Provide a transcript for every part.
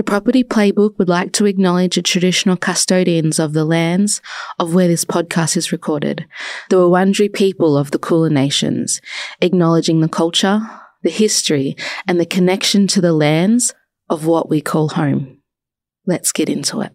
The Property Playbook would like to acknowledge the traditional custodians of the lands of where this podcast is recorded, the Wurundjeri people of the Kulin Nations, acknowledging the culture, the history, and the connection to the lands of what we call home. Let's get into it.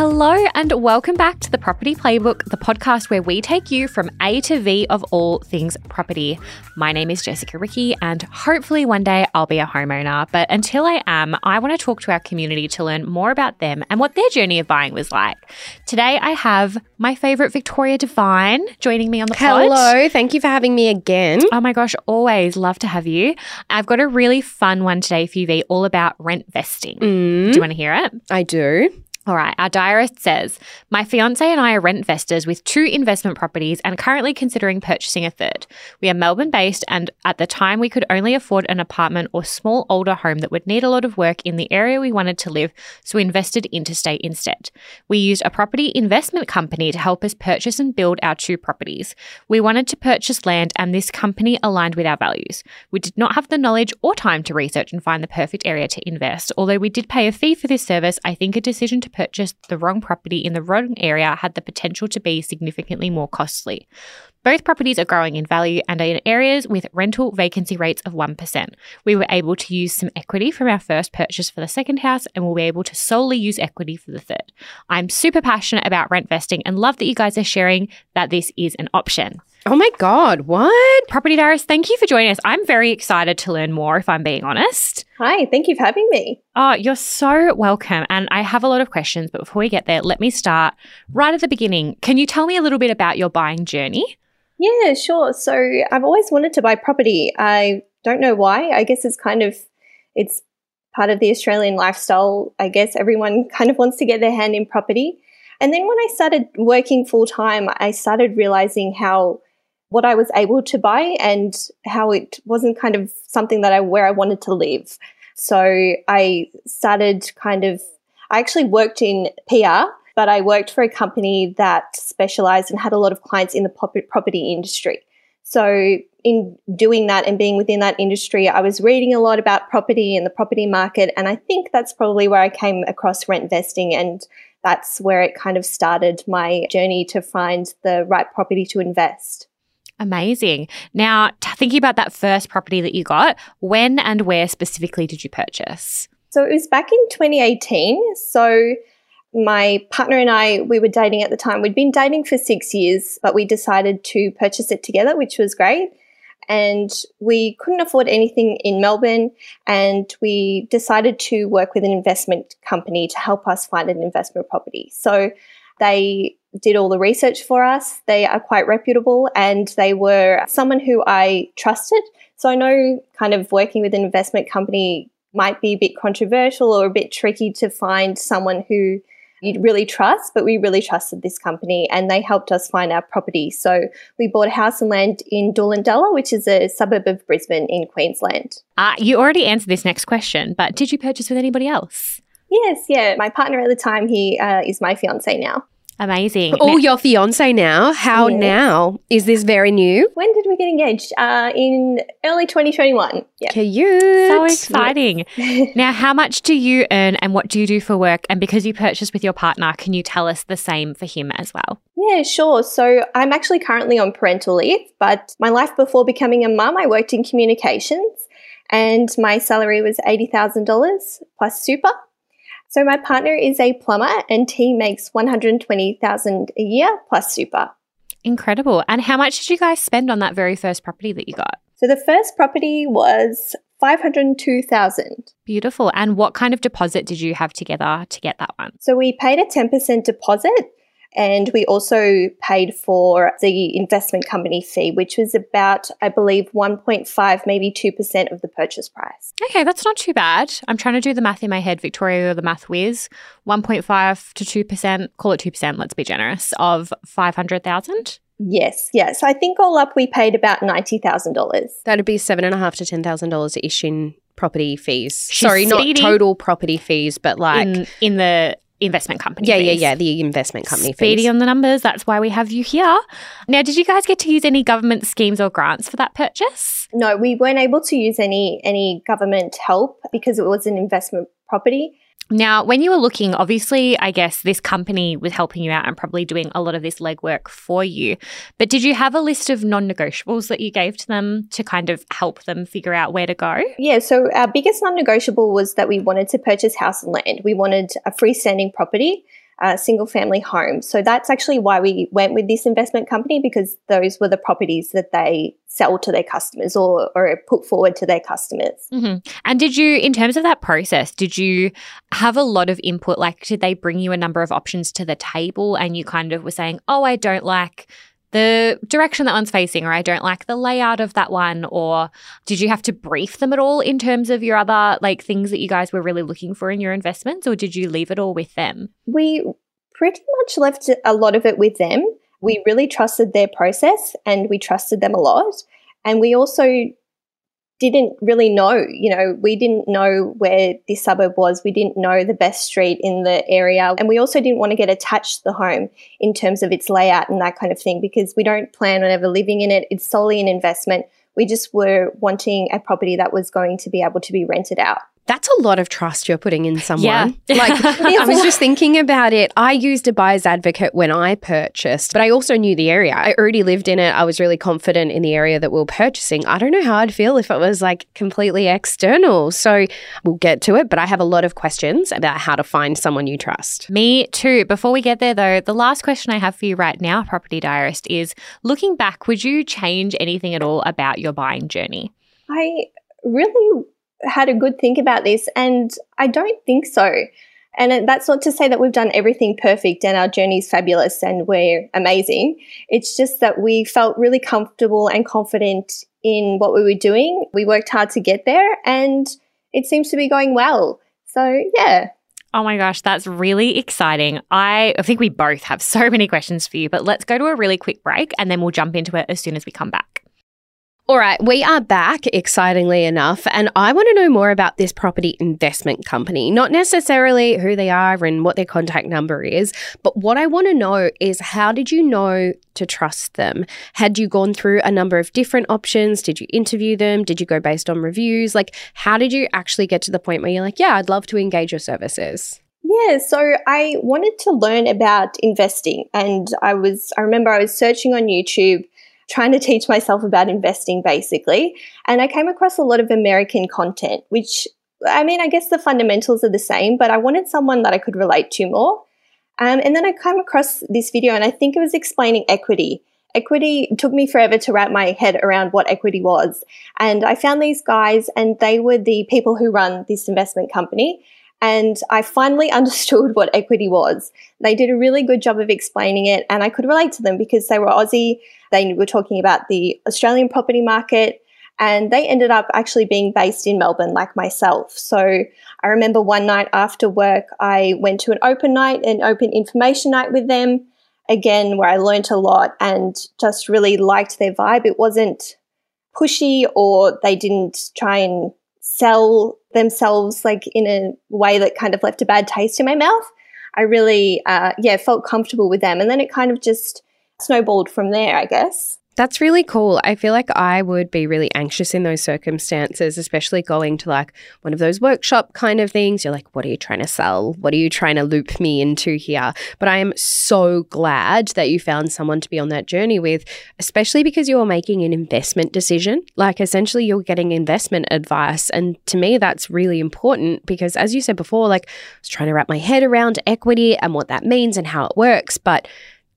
Hello, and welcome back to the Property Playbook, the podcast where we take you from A to V of all things property. My name is Jessica Ricky, and hopefully one day I'll be a homeowner. But until I am, I want to talk to our community to learn more about them and what their journey of buying was like. Today, I have my favorite Victoria Devine joining me on the pod. Hello, thank you for having me again. Oh my gosh, always love to have you. I've got a really fun one today for you, V, all about rent vesting. Mm, Do you want to hear it? I do. All right, our diarist says, My fiance and I are rent investors with two investment properties and currently considering purchasing a third. We are Melbourne based, and at the time, we could only afford an apartment or small older home that would need a lot of work in the area we wanted to live, so we invested interstate instead. We used a property investment company to help us purchase and build our two properties. We wanted to purchase land, and this company aligned with our values. We did not have the knowledge or time to research and find the perfect area to invest. Although we did pay a fee for this service, I think a decision to purchase the wrong property in the wrong area had the potential to be significantly more costly. Both properties are growing in value and are in areas with rental vacancy rates of 1%. We were able to use some equity from our first purchase for the second house and will be able to solely use equity for the third. I'm super passionate about rent vesting and love that you guys are sharing that this is an option. Oh my God, what? Property Diarist, thank you for joining us. I'm very excited to learn more, if I'm being honest. Hi, thank you for having me. Oh, you're so welcome. And I have a lot of questions, but before we get there, let me start right at the beginning. Can you tell me a little bit about your buying journey? Yeah, sure. So I've always wanted to buy property. I don't know why. I guess it's kind of it's part of the Australian lifestyle. I guess everyone kind of wants to get their hand in property. And then when I started working full time, I started realizing how what I was able to buy and how it wasn't kind of something that I where I wanted to live. So I started kind of I actually worked in PR, but I worked for a company that specialized and had a lot of clients in the property industry. So in doing that and being within that industry, I was reading a lot about property and the property market and I think that's probably where I came across rent investing and that's where it kind of started my journey to find the right property to invest. Amazing. Now, thinking about that first property that you got, when and where specifically did you purchase? So it was back in 2018. So my partner and I, we were dating at the time. We'd been dating for six years, but we decided to purchase it together, which was great. And we couldn't afford anything in Melbourne, and we decided to work with an investment company to help us find an investment property. So they did all the research for us. They are quite reputable and they were someone who I trusted. So I know kind of working with an investment company might be a bit controversial or a bit tricky to find someone who you'd really trust, but we really trusted this company and they helped us find our property. So we bought a house and land in Doolandella, which is a suburb of Brisbane in Queensland. Uh, you already answered this next question, but did you purchase with anybody else? Yes, yeah. My partner at the time, he uh, is my fiance now. Amazing. Oh, Now- your fiance now. How Yeah. now? Is this very new? When did we get engaged? Uh, in early 2021. Yeah. Cute. so exciting. now, how much do you earn and what do you do for work? And because you purchased with your partner, can you tell us the same for him as well? Yeah, sure. So I'm actually currently on parental leave, but my life before becoming a mum, I worked in communications and my salary was $80,000 plus super. So my partner is a plumber and he makes 120,000 a year plus super. Incredible. And how much did you guys spend on that very first property that you got? So the first property was 502,000. Beautiful. And what kind of deposit did you have together to get that one? So we paid a 10% deposit and we also paid for the investment company fee, which was about, I believe, 1.5, maybe 2% of the purchase price. Okay, that's not too bad. I'm trying to do the math in my head. Victoria, you're the math whiz. 1.5 to 2%, call it 2%, let's be generous, of 500,000. Yes, yes. I think all up we paid about $90,000. That'd be seven and a half to ten thousand dollars ish in property fees. She's Sorry, not total property fees, but like in, in the investment company. Yeah, yeah, yeah. The investment company Speedy fees. on the numbers. That's why we have you here. Now, did you guys get to use any government schemes or grants for that purchase? No, we weren't able to use any any government help because it was an investment property. Now, when you were looking, obviously, I guess this company was helping you out and probably doing a lot of this legwork for you. But did you have a list of non negotiables that you gave to them to kind of help them figure out where to go? Yeah, so our biggest non negotiable was that we wanted to purchase house and land. We wanted a freestanding property, a single family home. So that's actually why we went with this investment company because those were the properties that they sell to their customers or, or put forward to their customers. hmm And did you, in terms of that process, did you have a lot of input? Like, did they bring you a number of options to the table and you kind of were saying, oh, I don't like the direction that one's facing, or I don't like the layout of that one? Or did you have to brief them at all in terms of your other like things that you guys were really looking for in your investments, or did you leave it all with them? We pretty much left a lot of it with them. We really trusted their process and we trusted them a lot. And we also didn't really know, you know, we didn't know where this suburb was. We didn't know the best street in the area. And we also didn't want to get attached to the home in terms of its layout and that kind of thing because we don't plan on ever living in it. It's solely an investment. We just were wanting a property that was going to be able to be rented out. That's a lot of trust you're putting in someone. Yeah. Like, I was just thinking about it. I used a buyer's advocate when I purchased, but I also knew the area. I already lived in it. I was really confident in the area that we're purchasing. I don't know how I'd feel if it was like completely external. So we'll get to it, but I have a lot of questions about how to find someone you trust. Me too. Before we get there, though, the last question I have for you right now, Property Diarist, is looking back, would you change anything at all about your buying journey? I really had a good think about this, and I don't think so. And that's not to say that we've done everything perfect and our journey's fabulous and we're amazing. It's just that we felt really comfortable and confident in what we were doing. We worked hard to get there, and it seems to be going well. So, yeah. Oh my gosh, that's really exciting. I, I think we both have so many questions for you, but let's go to a really quick break and then we'll jump into it as soon as we come back. All right, we are back, excitingly enough, and I want to know more about this property investment company. Not necessarily who they are and what their contact number is, but what I want to know is how did you know to trust them? Had you gone through a number of different options? Did you interview them? Did you go based on reviews? Like, how did you actually get to the point where you're like, yeah, I'd love to engage your services? Yeah, so I wanted to learn about investing and I was I remember I was searching on YouTube trying to teach myself about investing basically and I came across a lot of American content which I mean I guess the fundamentals are the same but I wanted someone that I could relate to more. Um, and then I came across this video and I think it was explaining equity. Equity took me forever to wrap my head around what equity was. And I found these guys and they were the people who run this investment company and I finally understood what equity was. They did a really good job of explaining it, and I could relate to them because they were Aussie. They were talking about the Australian property market, and they ended up actually being based in Melbourne, like myself. So I remember one night after work, I went to an open night, an open information night with them, again, where I learnt a lot and just really liked their vibe. It wasn't pushy or they didn't try and sell themselves like in a way that kind of left a bad taste in my mouth. I really, uh, yeah, felt comfortable with them. And then it kind of just snowballed from there, I guess. That's really cool. I feel like I would be really anxious in those circumstances, especially going to like one of those workshop kind of things. You're like, what are you trying to sell? What are you trying to loop me into here? But I am so glad that you found someone to be on that journey with, especially because you're making an investment decision. Like, essentially, you're getting investment advice. And to me, that's really important because, as you said before, like, I was trying to wrap my head around equity and what that means and how it works. But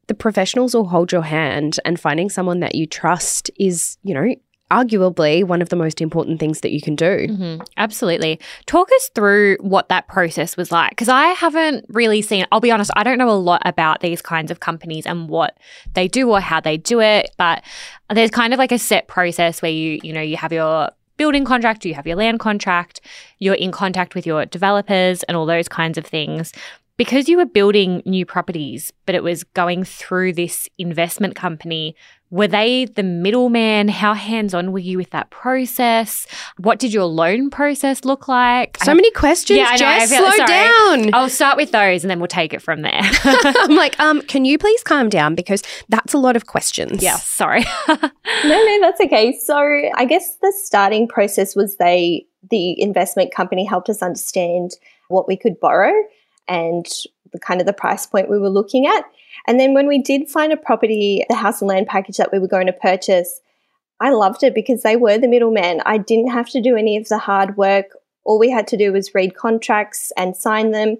the professionals will hold your hand and finding someone that you trust is, you know, arguably one of the most important things that you can do. hmm Absolutely. Talk us through what that process was like because I haven't really seen, I'll be honest, I don't know a lot about these kinds of companies and what they do or how they do it, but there's kind of like a set process where you, you know, you have your building contract, you have your land contract, you're in contact with your developers and all those kinds of things. Because you were building new properties, but it was going through this investment company, were they the middleman? How hands on were you with that process? What did your loan process look like? So many questions, Yeah, I know, I Jess. feel- Slow sorry. down. I'll start with those and then we'll take it from there. I'm like, um, can you please calm down because that's a lot of questions. yeah, sorry. No, no, that's okay. So I guess the starting process was they, the investment company helped us understand what we could borrow and the kind of the price point we were looking at. And then when we did find a property, the house and land package that we were going to purchase, I loved it because they were the middleman. I didn't have to do any of the hard work. All we had to do was read contracts and sign them.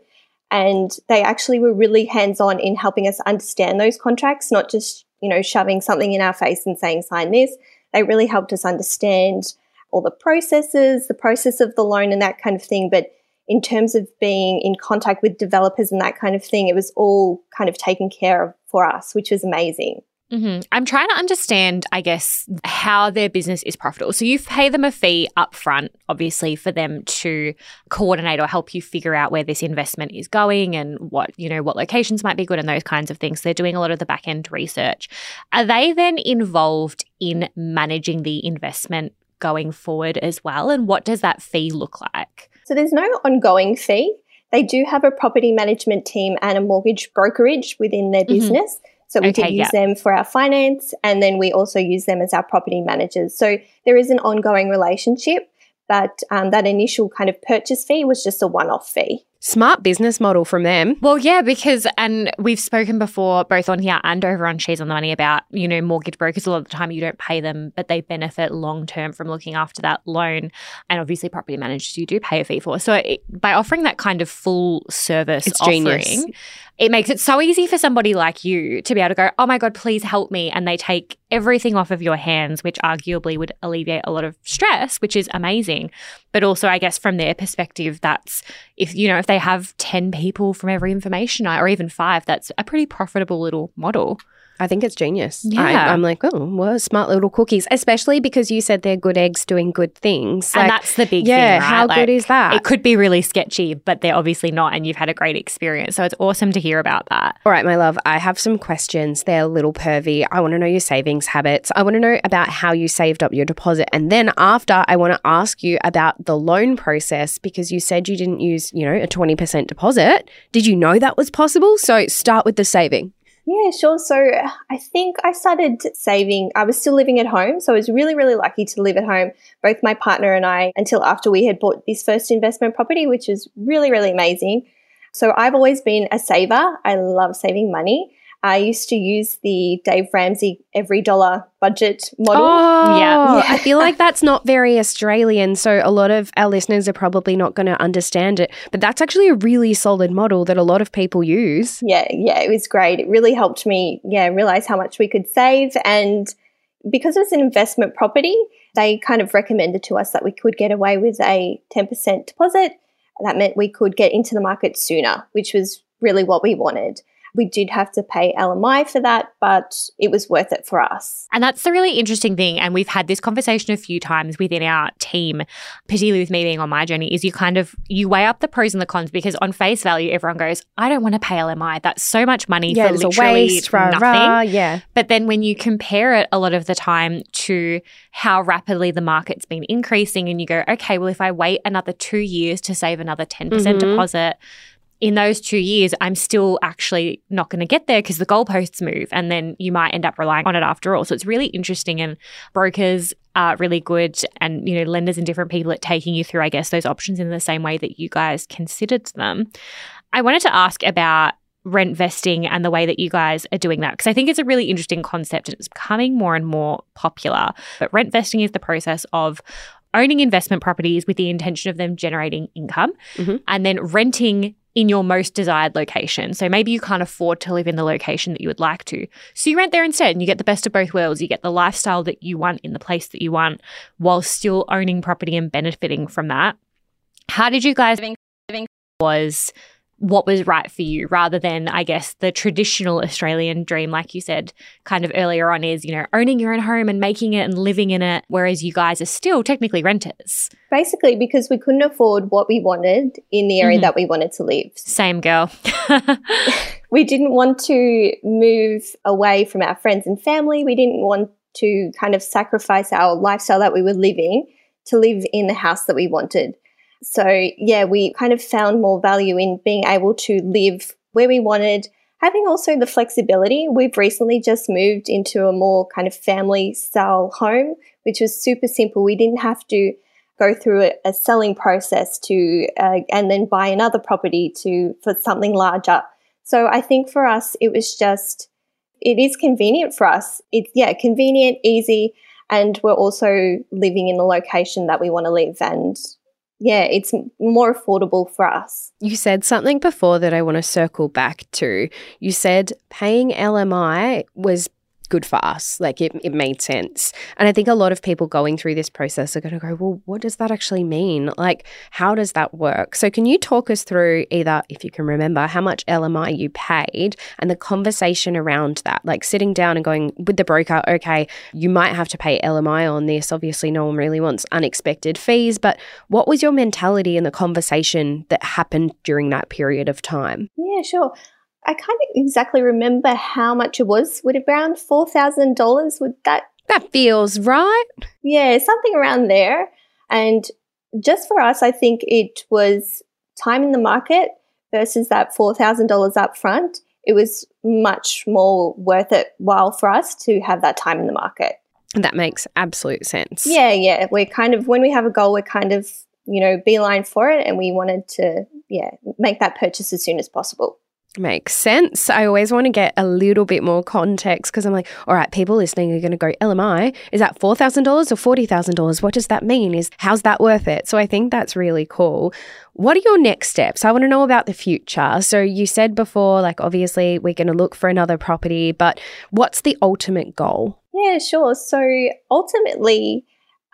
And they actually were really hands on in helping us understand those contracts, not just, you know, shoving something in our face and saying, sign this. They really helped us understand all the processes, the process of the loan and that kind of thing. But in terms of being in contact with developers and that kind of thing, it was all kind of taken care of for us, which was amazing. hmm I'm trying to understand, I guess, how their business is profitable. So you pay them a fee up front, obviously, for them to coordinate or help you figure out where this investment is going and what, you know, what locations might be good and those kinds of things. They're doing a lot of the back end research. Are they then involved in managing the investment going forward as well? And what does that fee look like? So there's no ongoing fee. They do have a property management team and a mortgage brokerage within their Mhm. business. So we Okay, did use yeah. them for our finance and then we also use them as our property managers. So there is an ongoing relationship, but um, that initial kind of purchase fee was just a one off fee. Smart business model from them. Well, yeah, because, and we've spoken before, both on here and over on She's on the Money about, you know, mortgage brokers. A lot of the time you don't pay them, but they benefit long term from looking after that loan. And obviously, property managers you do pay a fee for. So it, by offering that kind of full service It's offering, genius. it makes it so easy for somebody like you to be able to go, oh my God, please help me. And they take everything off of your hands, which arguably would alleviate a lot of stress, which is amazing. But also, I guess from their perspective, that's if, you know, if they have 10 people from every information or even five, that's a pretty profitable little model. I think it's genius. Yeah. I, I'm like, oh, well, smart little cookies, especially because you said they're good eggs doing good things. and that's the big yeah, thing. Right? how Like, good is that? It could be really sketchy, but they're obviously not. And you've had a great experience. So it's awesome to hear about that. All right, my love, I have some questions. They're a little pervy. I want to know your savings habits. I want to know about how you saved up your deposit. And then after, I want to ask you about the loan process because you said you didn't use, you know, a 20% deposit. Did you know that was possible? So start with the saving. Yeah, sure. So I think I started saving. I was still living at home. So I was really, really lucky to live at home, both my partner and I, until after we had bought this first investment property, which is really, really amazing. So I've always been a saver. I love saving money. I used to use the Dave Ramsey every dollar budget model. Oh, Yeah. I feel like that's not very Australian. So a lot of our listeners are probably not going to understand it. But that's actually a really solid model that a lot of people use. Yeah, yeah, it was great. It really helped me, yeah, realize how much we could save. And because it was an investment property, they kind of recommended to us that we could get away with a 10% deposit. That meant we could get into the market sooner, which was really what we wanted. We did have to pay LMI for that, but it was worth it for us. And that's the really interesting thing. And we've had this conversation a few times within our team, particularly with me being on my journey, is you kind of you weigh up the pros and the cons because on face value, everyone goes, I don't want to pay LMI. That's so much money Yeah, for literally waste, nothing. rah, yeah. But then when you compare it a lot of the time to how rapidly the market's been increasing, and you go, okay, well, if I wait another two years to save another 10% Mhm. deposit, in those two years, I'm still actually not going to get there because the goalposts move and then you might end up relying on it after all. So it's really interesting and brokers are really good and, you know, lenders and different people at taking you through, I guess, those options in the same way that you guys considered them. I wanted to ask about rent vesting and the way that you guys are doing that because I think it's a really interesting concept and it's becoming more and more popular. But rent vesting is the process of owning investment properties with the intention of them generating income Mhm. and then renting in your most desired location. So maybe you can't afford to live in the location that you would like to. So you rent there instead and you get the best of both worlds. You get the lifestyle that you want in the place that you want while still owning property and benefiting from that. How did you guys living was what was right for you rather than, I guess, the traditional Australian dream, like you said kind of earlier on, is, you know, owning your own home and making it and living in it, whereas you guys are still technically renters. Basically, because we couldn't afford what we wanted in the area mm-hmm. that we wanted to live. Same girl. we didn't want to move away from our friends and family. We didn't want to kind of sacrifice our lifestyle that we were living to live in the house that we wanted. So, yeah, we kind of found more value in being able to live where we wanted, having also the flexibility. We've recently just moved into a more kind of family style home, which was super simple. We didn't have to go through a, a selling process to uh, and then buy another property to for something larger. So I think for us it was just it is convenient for us. It's yeah, convenient, easy, and we're also living in the location that we want to live and yeah, it's more affordable for us. You said something before that I want to circle back to. You said paying LMI was good for us. Like it, it made sense. And I think a lot of people going through this process are going to go, well, what does that actually mean? Like, how does that work? So, can you talk us through either, if you can remember, how much LMI you paid and the conversation around that? Like sitting down and going with the broker, okay, you might have to pay LMI on this. Obviously, no one really wants unexpected fees, but what was your mentality in the conversation that happened during that period of time? Yeah, sure. I can't exactly remember how much it was. Would it around four thousand dollars? Would that that feels right? Yeah, something around there. And just for us, I think it was time in the market versus that four thousand dollars up front. It was much more worth it while for us to have that time in the market. That makes absolute sense. Yeah, yeah. We're kind of when we have a goal, we're kind of you know beeline for it, and we wanted to yeah make that purchase as soon as possible. Makes sense. I always want to get a little bit more context because I'm like, all right, people listening are going to go, LMI, is that $4,000 or $40,000? What does that mean? Is how's that worth it? So I think that's really cool. What are your next steps? I want to know about the future. So you said before, like, obviously, we're going to look for another property, but what's the ultimate goal? Yeah, sure. So ultimately,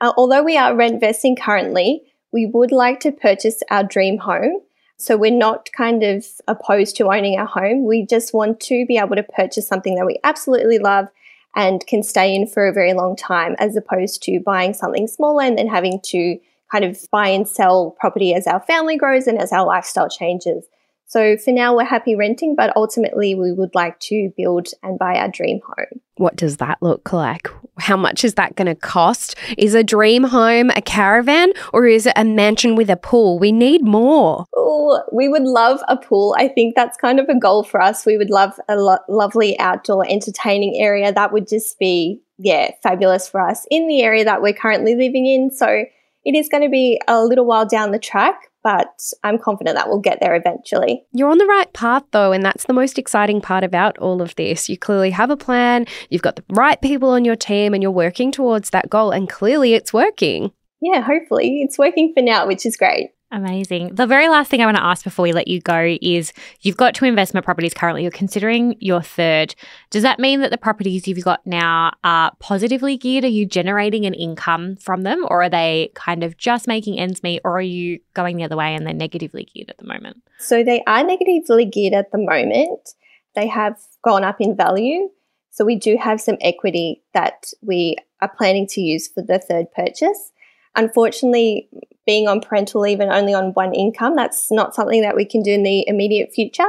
uh, although we are rent vesting currently, we would like to purchase our dream home so we're not kind of opposed to owning our home. We just want to be able to purchase something that we absolutely love and can stay in for a very long time as opposed to buying something smaller and then having to kind of buy and sell property as our family grows and as our lifestyle changes. So for now, we're happy renting, but ultimately, we would like to build and buy our dream home. What does that look like? How much is that going to cost? Is a dream home a caravan or is it a mansion with a pool? We need more. Oh, we would love a pool. I think that's kind of a goal for us. We would love a lo- lovely outdoor entertaining area. That would just be, yeah, fabulous for us in the area that we're currently living in. So it is going to be a little while down the track, but I'm confident that we'll get there eventually. You're on the right path though, and that's the most exciting part about all of this. You clearly have a plan, you've got the right people on your team, and you're working towards that goal, and clearly it's working. Yeah, hopefully. It's working for now, which is great. Amazing. The very last thing I want to ask before we let you go is you've got two investment properties currently. You're considering your third. Does that mean that the properties you've got now are positively geared? Are you generating an income from them or are they kind of just making ends meet or are you going the other way and they're negatively geared at the moment? So they are negatively geared at the moment. They have gone up in value. So we do have some equity that we are planning to use for the third purchase. Unfortunately, being on parental leave and only on one income, that's not something that we can do in the immediate future.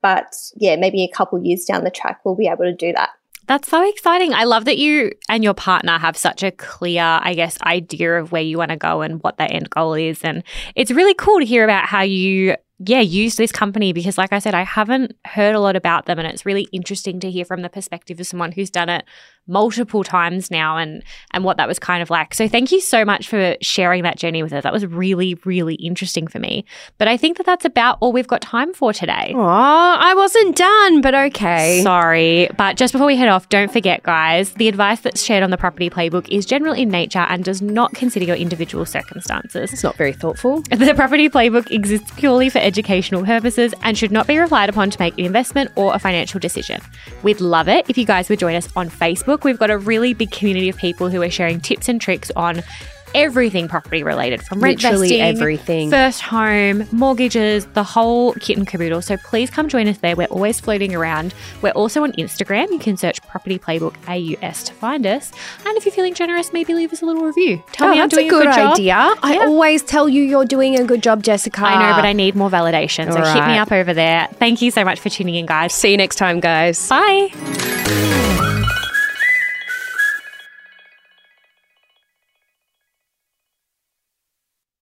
But yeah, maybe a couple years down the track, we'll be able to do that. That's so exciting. I love that you and your partner have such a clear, I guess, idea of where you want to go and what that end goal is. And it's really cool to hear about how you yeah, use this company because, like I said, I haven't heard a lot about them. And it's really interesting to hear from the perspective of someone who's done it multiple times now and and what that was kind of like. So thank you so much for sharing that journey with us. That was really really interesting for me. But I think that that's about all we've got time for today. Oh, I wasn't done, but okay. Sorry, but just before we head off, don't forget guys, the advice that's shared on the property playbook is general in nature and does not consider your individual circumstances. It's not very thoughtful. The property playbook exists purely for educational purposes and should not be relied upon to make an investment or a financial decision. We'd love it if you guys would join us on Facebook. We've got a really big community of people who are sharing tips and tricks on everything property related from rent Literally vesting, everything. first home, mortgages, the whole kit and caboodle. So please come join us there. We're always floating around. We're also on Instagram. You can search Property Playbook AUS to find us. And if you're feeling generous, maybe leave us a little review. Tell Oh, me I'm doing a good, job. idea. I Yeah. always tell you you're doing a good job, Jessica. I know, but I need more validation. So All hit me up over there. Thank you so much for tuning in, guys. see you next time, guys. Bye.